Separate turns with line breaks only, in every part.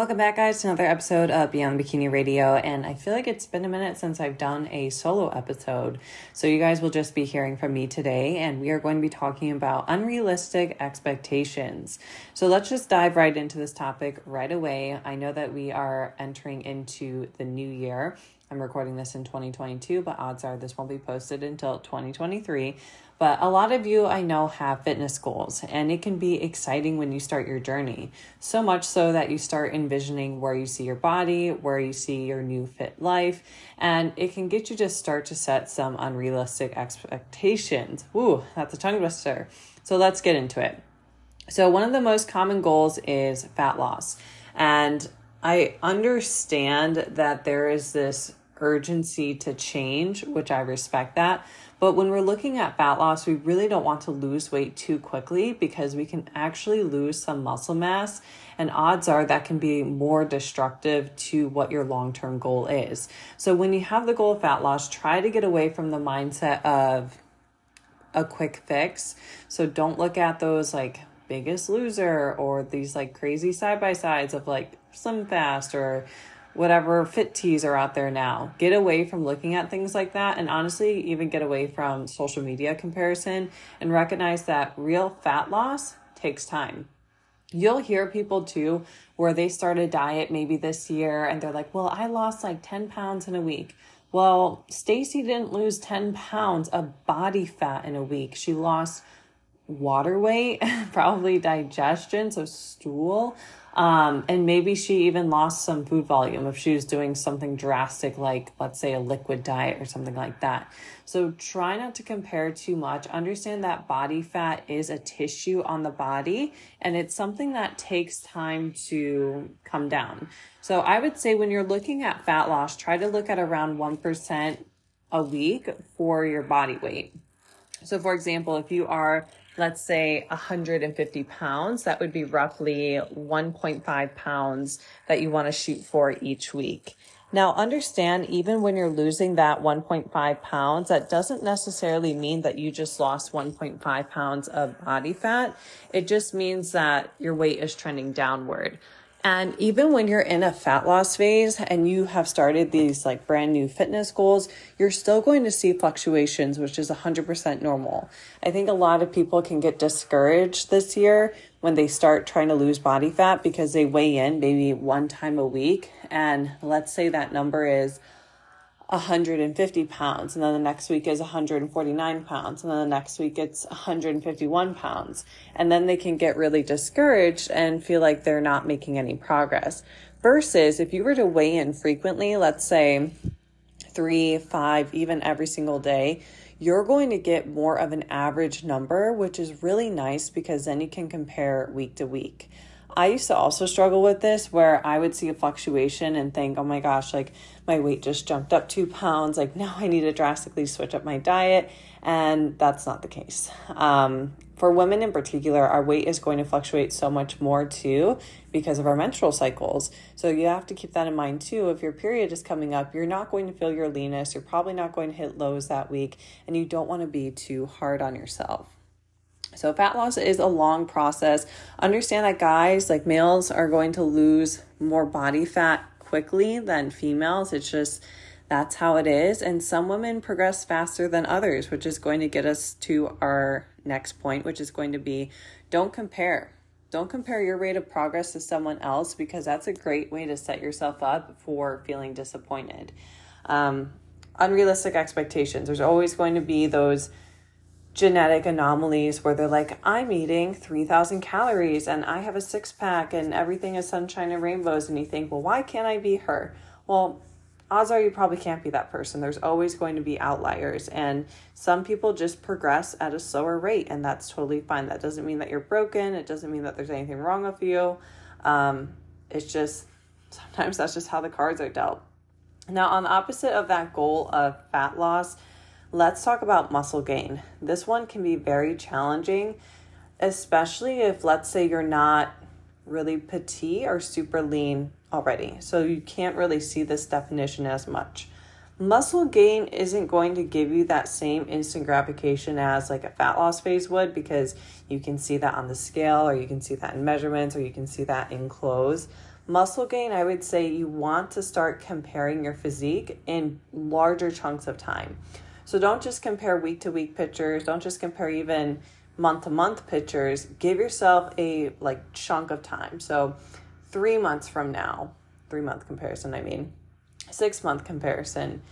Welcome back, guys, to another episode of Beyond Bikini Radio. And I feel like it's been a minute since I've done a solo episode. So, you guys will just be hearing from me today, and we are going to be talking about unrealistic expectations. So, let's just dive right into this topic right away. I know that we are entering into the new year. I'm recording this in 2022, but odds are this won't be posted until 2023. But a lot of you I know have fitness goals, and it can be exciting when you start your journey. So much so that you start envisioning where you see your body, where you see your new fit life, and it can get you to start to set some unrealistic expectations. Ooh, that's a tongue twister. So let's get into it. So, one of the most common goals is fat loss. And I understand that there is this urgency to change, which I respect that. But when we're looking at fat loss, we really don't want to lose weight too quickly because we can actually lose some muscle mass. And odds are that can be more destructive to what your long term goal is. So when you have the goal of fat loss, try to get away from the mindset of a quick fix. So don't look at those like biggest loser or these like crazy side by sides of like slim fast or whatever fit teas are out there now. Get away from looking at things like that and honestly even get away from social media comparison and recognize that real fat loss takes time. You'll hear people too where they start a diet maybe this year and they're like, "Well, I lost like 10 pounds in a week." Well, Stacy didn't lose 10 pounds of body fat in a week. She lost water weight, probably digestion, so stool, um, and maybe she even lost some food volume if she was doing something drastic, like let's say a liquid diet or something like that. So try not to compare too much. Understand that body fat is a tissue on the body and it's something that takes time to come down. So I would say when you're looking at fat loss, try to look at around 1% a week for your body weight. So, for example, if you are let's say 150 pounds, that would be roughly 1.5 pounds that you want to shoot for each week. Now, understand, even when you're losing that 1.5 pounds, that doesn't necessarily mean that you just lost 1.5 pounds of body fat. It just means that your weight is trending downward. And even when you're in a fat loss phase and you have started these like brand new fitness goals, you're still going to see fluctuations, which is 100% normal. I think a lot of people can get discouraged this year when they start trying to lose body fat because they weigh in maybe one time a week. And let's say that number is 150 pounds and then the next week is 149 pounds and then the next week it's 151 pounds. And then they can get really discouraged and feel like they're not making any progress. Versus if you were to weigh in frequently let's say three five even every single day you're going to get more of an average number which is really nice because then you can compare week to week I used to also struggle with this where I would see a fluctuation and think, oh my gosh, like my weight just jumped up two pounds. Like now I need to drastically switch up my diet. And that's not the case. Um, for women in particular, our weight is going to fluctuate so much more too because of our menstrual cycles. So you have to keep that in mind too. If your period is coming up, you're not going to feel your leanest. You're probably not going to hit lows that week, and you don't want to be too hard on yourself. So, fat loss is a long process. Understand that guys, like males, are going to lose more body fat quickly than females. It's just that's how it is. And some women progress faster than others, which is going to get us to our next point, which is going to be don't compare. Don't compare your rate of progress to someone else because that's a great way to set yourself up for feeling disappointed. Um, unrealistic expectations. There's always going to be those genetic anomalies where they're like, I'm eating 3,000 calories and I have a six pack and everything is sunshine and rainbows. And you think, well, why can't I be her? Well, odds are you probably can't be that person. There's always going to be outliers, and some people just progress at a slower rate, and that's totally fine. That doesn't mean that you're broken, it doesn't mean that there's anything wrong with you. Um, it's just sometimes that's just how the cards are dealt. Now, on the opposite of that goal of fat loss, let's talk about muscle gain. This one can be very challenging, especially if, let's say, you're not really petite or super lean already. So you can't really see this definition as much. Muscle gain isn't going to give you that same instant gratification as like a fat loss phase would because you can see that on the scale or you can see that in measurements or you can see that in clothes. Muscle gain, I would say you want to start comparing your physique in larger chunks of time. So don't just compare week to week pictures, don't just compare even month to month pictures. Give yourself a like chunk of time. So three months from now, three month comparison, I mean, six month comparison,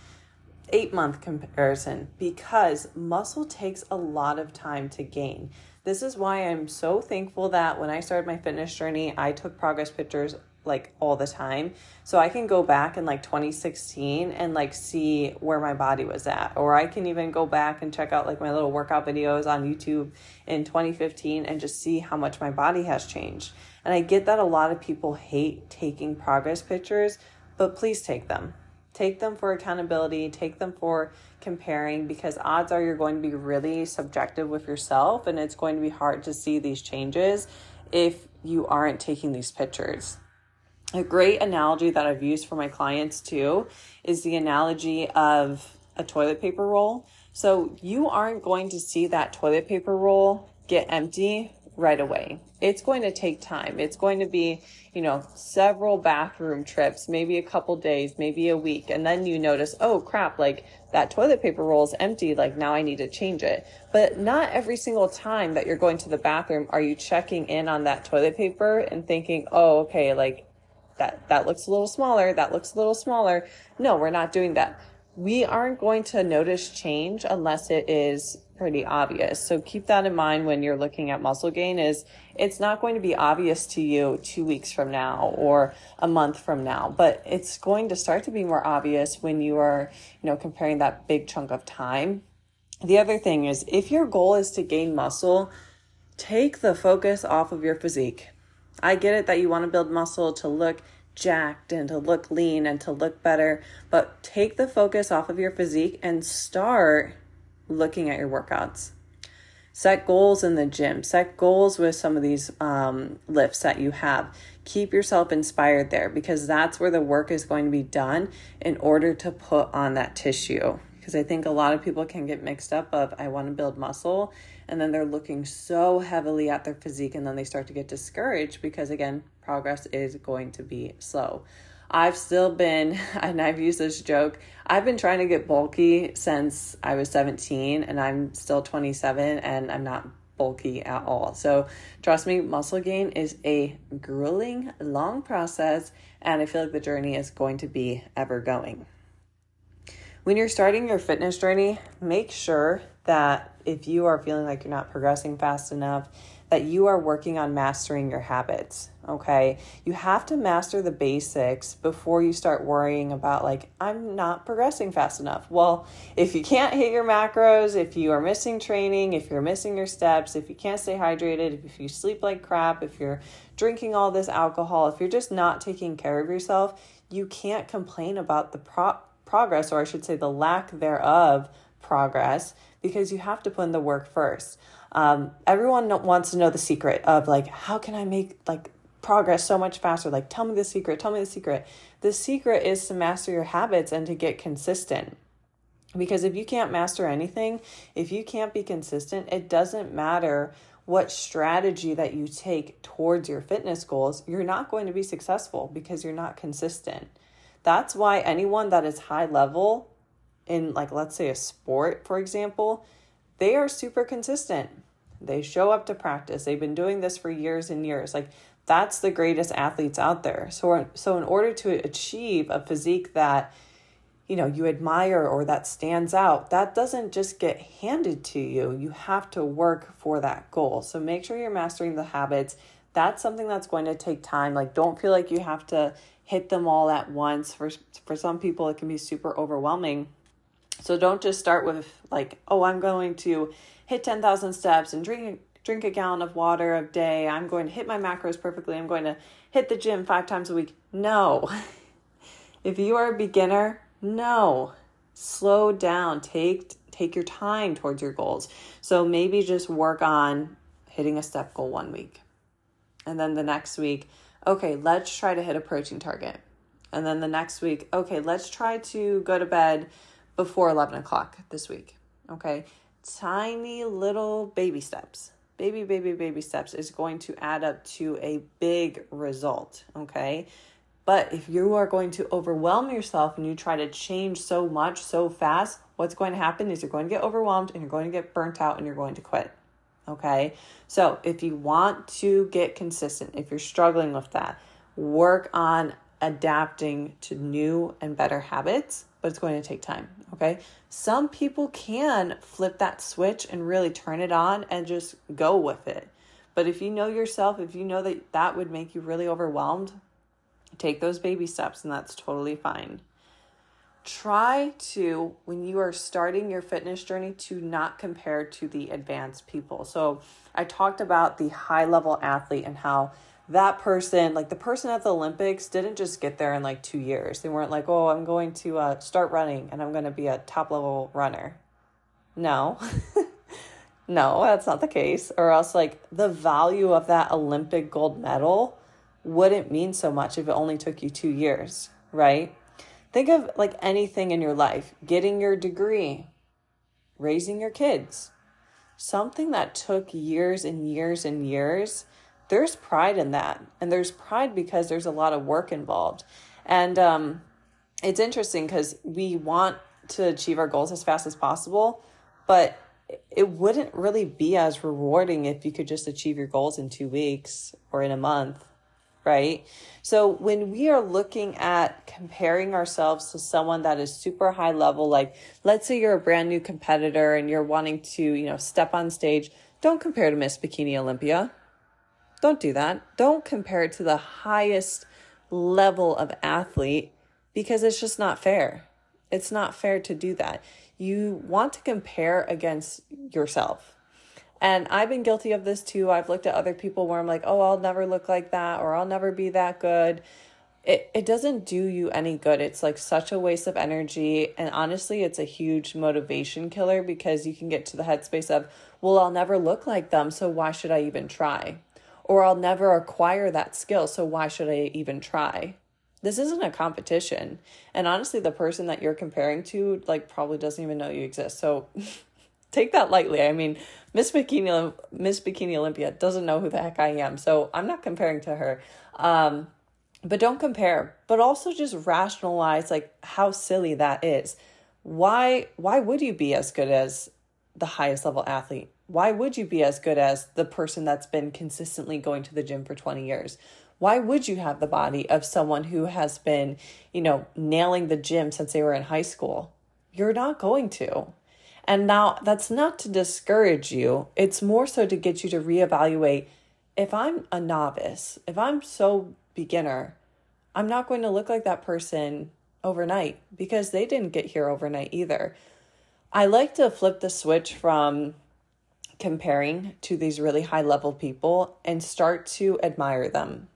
eight month comparison, because muscle takes a lot of time to gain. This is why I'm so thankful that when I started my fitness journey, I took progress pictures like all the time. So I can go back in like 2016 and like see where my body was at. Or I can even go back and check out like my little workout videos on YouTube in 2015 and just see how much my body has changed. And I get that a lot of people hate taking progress pictures, but please take them. Take them for accountability, take them for comparing because odds are you're going to be really subjective with yourself and it's going to be hard to see these changes if you aren't taking these pictures. A great analogy that I've used for my clients too is the analogy of a toilet paper roll. So you aren't going to see that toilet paper roll get empty right away. It's going to take time. It's going to be, you know, several bathroom trips, maybe a couple days, maybe a week. And then you notice, oh crap, like that toilet paper roll is empty. Like now I need to change it. But not every single time that you're going to the bathroom are you checking in on that toilet paper and thinking, oh, okay, like that, that looks a little smaller. That looks a little smaller. No, we're not doing that. We aren't going to notice change unless it is pretty obvious. So keep that in mind when you're looking at muscle gain is it's not going to be obvious to you 2 weeks from now or a month from now, but it's going to start to be more obvious when you are, you know, comparing that big chunk of time. The other thing is if your goal is to gain muscle, take the focus off of your physique. I get it that you want to build muscle to look jacked and to look lean and to look better, but take the focus off of your physique and start looking at your workouts. Set goals in the gym. Set goals with some of these um, lifts that you have. Keep yourself inspired there because that's where the work is going to be done in order to put on that tissue. Because I think a lot of people can get mixed up of I want to build muscle and then they're looking so heavily at their physique and then they start to get discouraged because again, progress is going to be slow. I've still been, and I've used this joke, I've been trying to get bulky since I was 17 and I'm still 27 and I'm not bulky at all. So trust me, muscle gain is a grueling, long process, and I feel like the journey is going to be ever going. When you're starting your fitness journey, make sure that if you are feeling like you're not progressing fast enough, that you are working on mastering your habits. Okay. You have to master the basics before you start worrying about, like, I'm not progressing fast enough. Well, if you can't hit your macros, if you are missing training, if you're missing your steps, if you can't stay hydrated, if you sleep like crap, if you're drinking all this alcohol, if you're just not taking care of yourself, you can't complain about the pro- progress, or I should say, the lack thereof progress, because you have to put in the work first. Um, everyone wants to know the secret of like, how can I make like progress so much faster? Like, tell me the secret, tell me the secret. The secret is to master your habits and to get consistent. Because if you can't master anything, if you can't be consistent, it doesn't matter what strategy that you take towards your fitness goals, you're not going to be successful because you're not consistent. That's why anyone that is high level in, like, let's say a sport, for example, they are super consistent. They show up to practice. They've been doing this for years and years. Like that's the greatest athletes out there. So so in order to achieve a physique that you know you admire or that stands out, that doesn't just get handed to you. You have to work for that goal. So make sure you're mastering the habits. That's something that's going to take time. Like don't feel like you have to hit them all at once. For for some people it can be super overwhelming. So don't just start with like, oh, I'm going to hit 10,000 steps and drink drink a gallon of water a day. I'm going to hit my macros perfectly. I'm going to hit the gym 5 times a week. No. if you are a beginner, no. Slow down. Take take your time towards your goals. So maybe just work on hitting a step goal one week. And then the next week, okay, let's try to hit a protein target. And then the next week, okay, let's try to go to bed before 11 o'clock this week. Okay, tiny little baby steps. Baby, baby, baby steps is going to add up to a big result. Okay, but if you are going to overwhelm yourself and you try to change so much so fast, what's going to happen is you're going to get overwhelmed and you're going to get burnt out and you're going to quit. Okay. So if you want to get consistent, if you're struggling with that, work on adapting to new and better habits, but it's going to take time. Okay. Some people can flip that switch and really turn it on and just go with it. But if you know yourself, if you know that that would make you really overwhelmed, take those baby steps and that's totally fine try to when you are starting your fitness journey to not compare to the advanced people. So i talked about the high level athlete and how that person like the person at the olympics didn't just get there in like two years. They weren't like oh i'm going to uh, start running and i'm going to be a top level runner. No. No that's not the case. Or else like the value of that olympic gold medal wouldn't mean so much if it only took you two years right Think of like anything in your life getting your degree, raising your kids, something that took years and years and years. There's pride in that. And there's pride because there's a lot of work involved. And um, it's interesting because we want to achieve our goals as fast as possible, but it wouldn't really be as rewarding if you could just achieve your goals in two weeks or in a month right? So when we are looking at comparing ourselves to someone that is super high level, like let's say you're a brand new competitor and you're wanting to, you know, step on stage, don't compare to Miss Bikini Olympia. Don't do that. Don't compare it to the highest level of athlete because it's just not fair. It's not fair to do that. You want to compare against yourself and I've been guilty of this too. I've looked at other people where I'm like, oh, I'll never look like that or I'll never be that good. It, it doesn't do you any good. It's like such a waste of energy. And honestly, it's a huge motivation killer because you can get to the headspace of, well, I'll never look like them. So why should I even try? Or I'll never acquire that skill. So why should I even try? This isn't a competition. And honestly, the person that you're comparing to, like, probably doesn't even know you exist. So take that lightly. I mean, Miss Bikini Miss Bikini Olympia doesn't know who the heck I am, so I'm not comparing to her. Um, but don't compare. But also just rationalize like how silly that is. Why why would you be as good as the highest level athlete? Why would you be as good as the person that's been consistently going to the gym for 20 years? Why would you have the body of someone who has been, you know, nailing the gym since they were in high school? You're not going to. And now that's not to discourage you, it's more so to get you to reevaluate if I'm a novice, if I'm so beginner, I'm not going to look like that person overnight because they didn't get here overnight either. I like to flip the switch from comparing to these really high level people and start to admire them.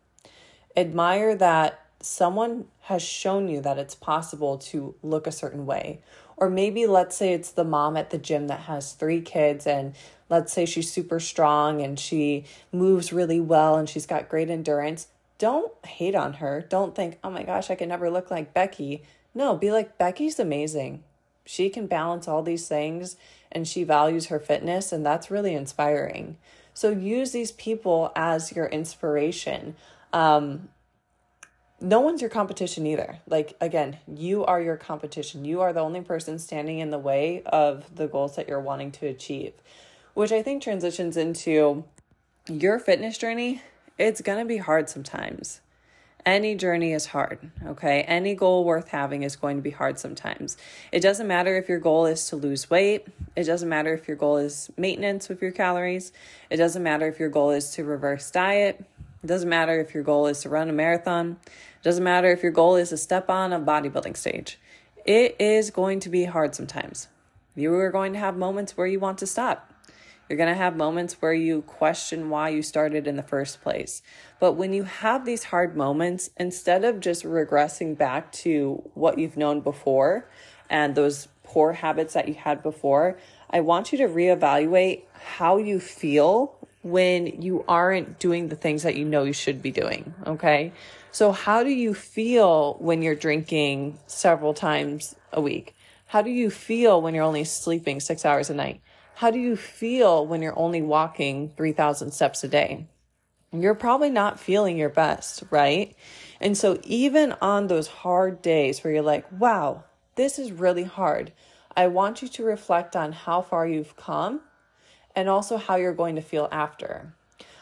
Admire that someone has shown you that it's possible to look a certain way or maybe let's say it's the mom at the gym that has three kids and let's say she's super strong and she moves really well and she's got great endurance. Don't hate on her. Don't think, oh my gosh, I can never look like Becky. No, be like, Becky's amazing. She can balance all these things and she values her fitness, and that's really inspiring. So use these people as your inspiration. Um, no one's your competition either. Like, again, you are your competition. You are the only person standing in the way of the goals that you're wanting to achieve, which I think transitions into your fitness journey. It's going to be hard sometimes. Any journey is hard, okay? Any goal worth having is going to be hard sometimes. It doesn't matter if your goal is to lose weight. It doesn't matter if your goal is maintenance with your calories. It doesn't matter if your goal is to reverse diet. It doesn't matter if your goal is to run a marathon. Doesn't matter if your goal is to step on a bodybuilding stage. It is going to be hard sometimes. You are going to have moments where you want to stop. You're going to have moments where you question why you started in the first place. But when you have these hard moments, instead of just regressing back to what you've known before and those poor habits that you had before, I want you to reevaluate how you feel when you aren't doing the things that you know you should be doing. Okay. So, how do you feel when you're drinking several times a week? How do you feel when you're only sleeping six hours a night? How do you feel when you're only walking 3,000 steps a day? You're probably not feeling your best, right? And so, even on those hard days where you're like, wow, this is really hard, I want you to reflect on how far you've come and also how you're going to feel after.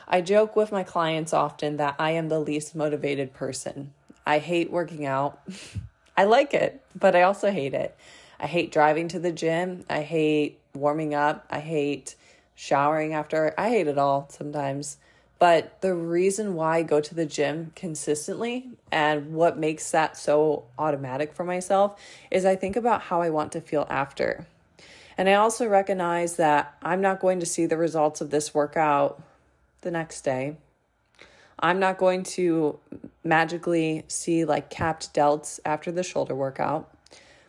I joke with my clients often that I am the least motivated person. I hate working out. I like it, but I also hate it. I hate driving to the gym. I hate warming up. I hate showering after. I hate it all sometimes. But the reason why I go to the gym consistently and what makes that so automatic for myself is I think about how I want to feel after. And I also recognize that I'm not going to see the results of this workout the next day. I'm not going to magically see like capped delts after the shoulder workout.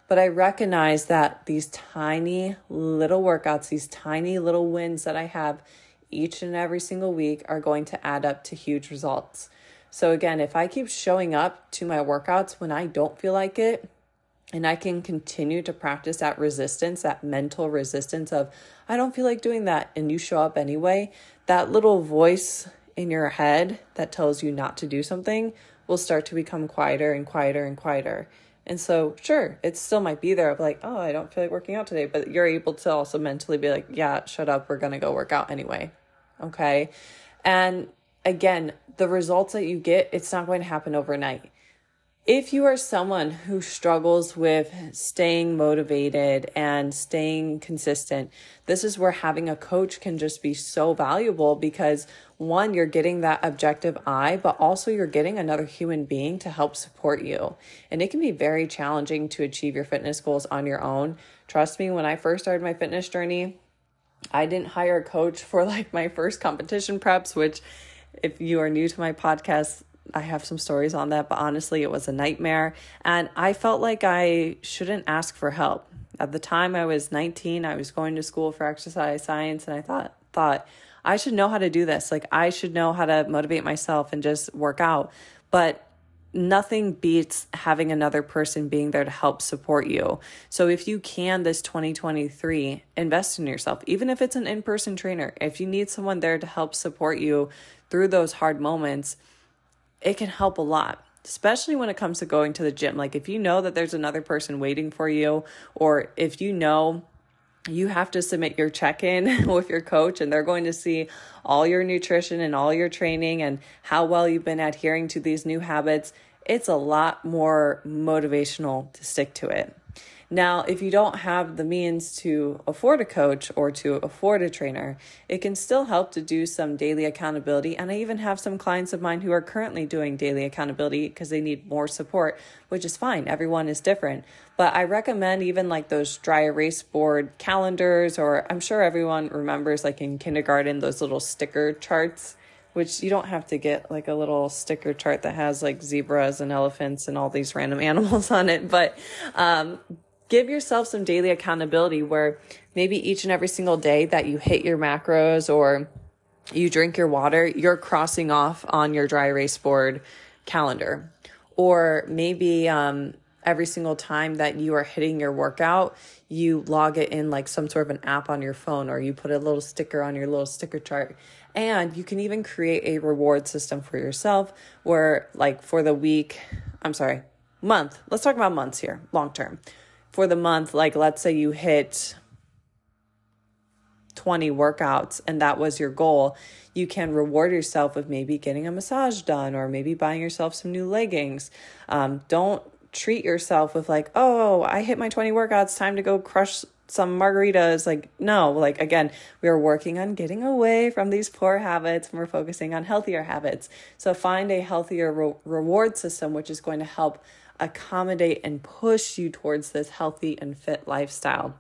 But I recognize that these tiny little workouts, these tiny little wins that I have each and every single week are going to add up to huge results. So, again, if I keep showing up to my workouts when I don't feel like it, and I can continue to practice that resistance, that mental resistance of, I don't feel like doing that, and you show up anyway, that little voice in your head that tells you not to do something will start to become quieter and quieter and quieter. And so, sure, it still might be there of like, oh, I don't feel like working out today, but you're able to also mentally be like, yeah, shut up, we're to go work out anyway. Okay. And again, the results that you get, it's not going to happen overnight if you are someone who struggles with staying motivated and staying consistent, this is where having a coach can just be so valuable because one, you're getting that objective eye, but also you're getting another human being to help support you. And it can be very challenging to achieve your fitness goals on your own. Trust me, when I first started my fitness journey, I didn't hire a coach for like my first competition preps, which if you are new to my podcast, I have some stories on that, but honestly, it was a nightmare. And I felt like I shouldn't ask for help. At the time I was 19, I was going to school for exercise science, and I thought, thought, I should know how to do this. Like, I should know how to motivate myself and just work out. But nothing beats having another person being there to help support you. So if you can this 2023 invest in yourself even if it's an in-person trainer. If you need someone there to help support you through those hard moments, it can help a lot especially when it comes to going to the gym. Like if you know that there's another person waiting for you, or if you know you have to submit your check in with your coach and they're going to see all your nutrition and all your training and how well you've been adhering to these new habits, it's a lot more motivational to stick to it. Now, if you don't have the means to afford a coach or to afford a trainer, it can still help to do some daily accountability. And I even have some clients of mine who are currently doing daily accountability because they need more support, which is fine. Everyone is different. But I recommend even like those dry erase board calendars, or I'm sure everyone remembers like in kindergarten, those little sticker charts which you don't have to get like a little sticker chart that has like zebras and elephants and all these random animals on it. But um, give yourself some daily accountability where maybe each and every single day that you hit your macros or you drink your water, you're crossing off on your dry erase board calendar. Or maybe um, every single time that you are hitting your workout, you log it in like some sort of an app on your phone or you put a little sticker on your little sticker chart. And you can even create a reward system for yourself where, like, for the week, I'm sorry, month, let's talk about months here, long term for the month, like let's say you hit 20 workouts and that was your goal, you can reward yourself with maybe getting a massage done or maybe buying yourself some new leggings. Um, don't treat yourself with like, oh, I hit my 20 workouts, time to go crush some margaritas. Like, no, like again, we are working on getting away from these poor habits and we're focusing on healthier habits. So find a healthier re- reward system, which is going to help accommodate and push you towards this healthy and fit lifestyle.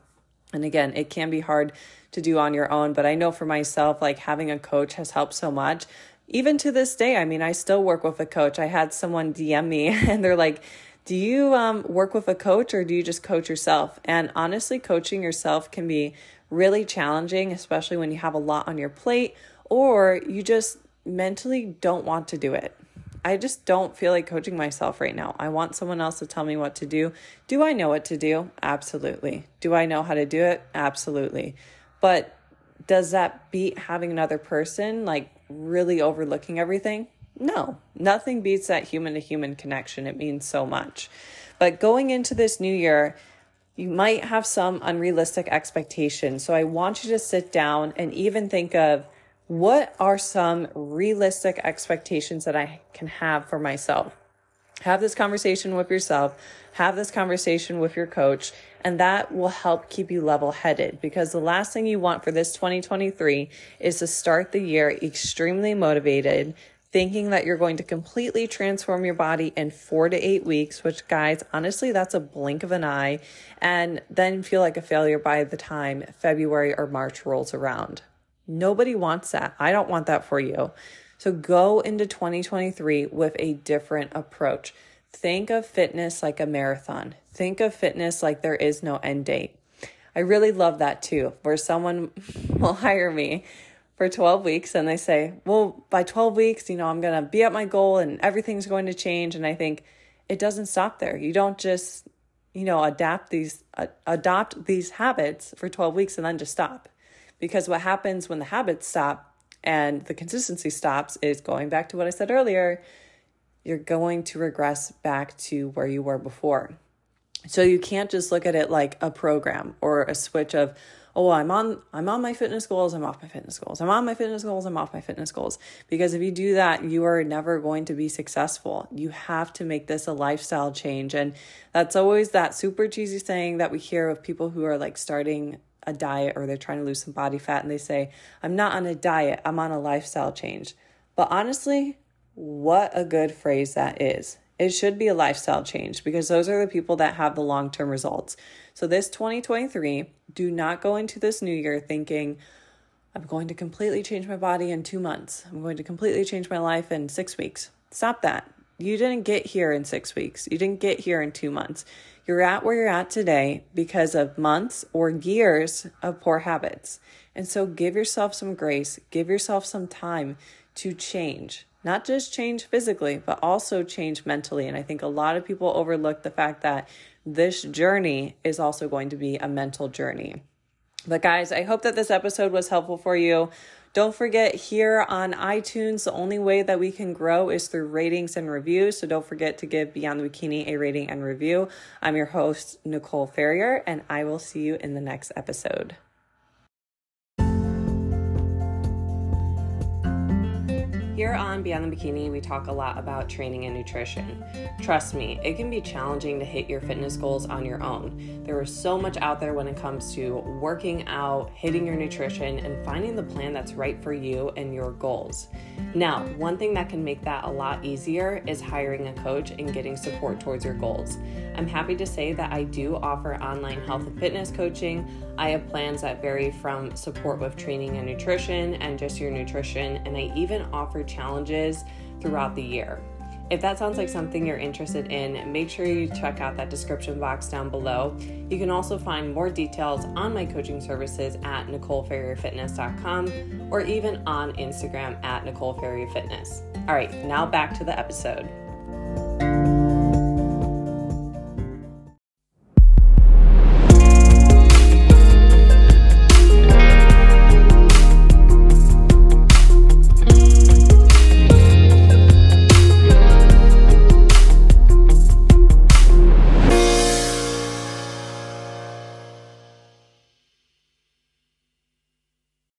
And again, it can be hard to do on your own, but I know for myself, like having a coach has helped so much. Even to this day, I mean, I still work with a coach. I had someone DM me and they're like, do you um, work with a coach or do you just coach yourself? And honestly, coaching yourself can be really challenging, especially when you have a lot on your plate or you just mentally don't want to do it. I just don't feel like coaching myself right now. I want someone else to tell me what to do. Do I know what to do? Absolutely. Do I know how to do it? Absolutely. But does that beat having another person like really overlooking everything? No, nothing beats that human to human connection. It means so much. But going into this new year, you might have some unrealistic expectations. So I want you to sit down and even think of what are some realistic expectations that I can have for myself? Have this conversation with yourself, have this conversation with your coach, and that will help keep you level headed because the last thing you want for this 2023 is to start the year extremely motivated, thinking that you're going to completely transform your body in four to eight weeks, which, guys, honestly, that's a blink of an eye, and then feel like a failure by the time February or March rolls around. Nobody wants that. I don't want that for you. So go into 2023 with a different approach. Think of fitness like a marathon. Think of fitness like there is no end date. I really love that too, where someone will hire me for 12 weeks and they say, Well, by 12 weeks, you know, I'm going to be at my goal and everything's going to change. And I think it doesn't stop there. You don't just, you know, adapt these, uh, adopt these habits for 12 weeks and then just stop. Because what happens when the habits stop and the consistency stops is going back to what I said earlier, you're going to regress back to where you were before. So you can't just look at it like a program or a switch of, oh i'm on i'm on my fitness goals i'm off my fitness goals i'm on my fitness goals i'm off my fitness goals because if you do that you are never going to be successful you have to make this a lifestyle change and that's always that super cheesy saying that we hear of people who are like starting a diet or they're trying to lose some body fat and they say, I'm not on a diet, I'm on a lifestyle change. But honestly, what a good phrase that is. It should be a lifestyle change because those are the people that have the long term results. So, this 2023, do not go into this new year thinking, I'm going to completely change my body in two months. I'm going to completely change my life in six weeks. Stop that. You didn't get here in six weeks. You didn't get here in two months. You're at where you're at today because of months or years of poor habits. And so give yourself some grace, give yourself some time to change. Not just change physically, but also change mentally. And I think a lot of people overlook the fact that this journey is also going to be a mental journey. But guys, I hope that this episode was helpful for you. Don't forget here on iTunes, the only way that we can grow is through ratings and reviews. So don't forget to give Beyond the Bikini a rating and review. I'm your host, Nicole Ferrier, and I will see you in the next episode. Here on Beyond the Bikini, we talk a lot about training and nutrition. Trust me, it can be challenging to hit your fitness goals on your own. There is so much out there when it comes to working out, hitting your nutrition, and finding the plan that's right for you and your goals. Now, one thing that can make that a lot easier is hiring a coach and getting support towards your goals. I'm happy to say that I do offer online health and fitness coaching. I have plans that vary from support with training and nutrition and just your nutrition, and I even offer challenges throughout the year. If that sounds like something you're interested in, make sure you check out that description box down below. You can also find more details on my coaching services at NicoleFerrierFitness.com or even on Instagram at NicoleFerrierFitness. All right, now back to the episode.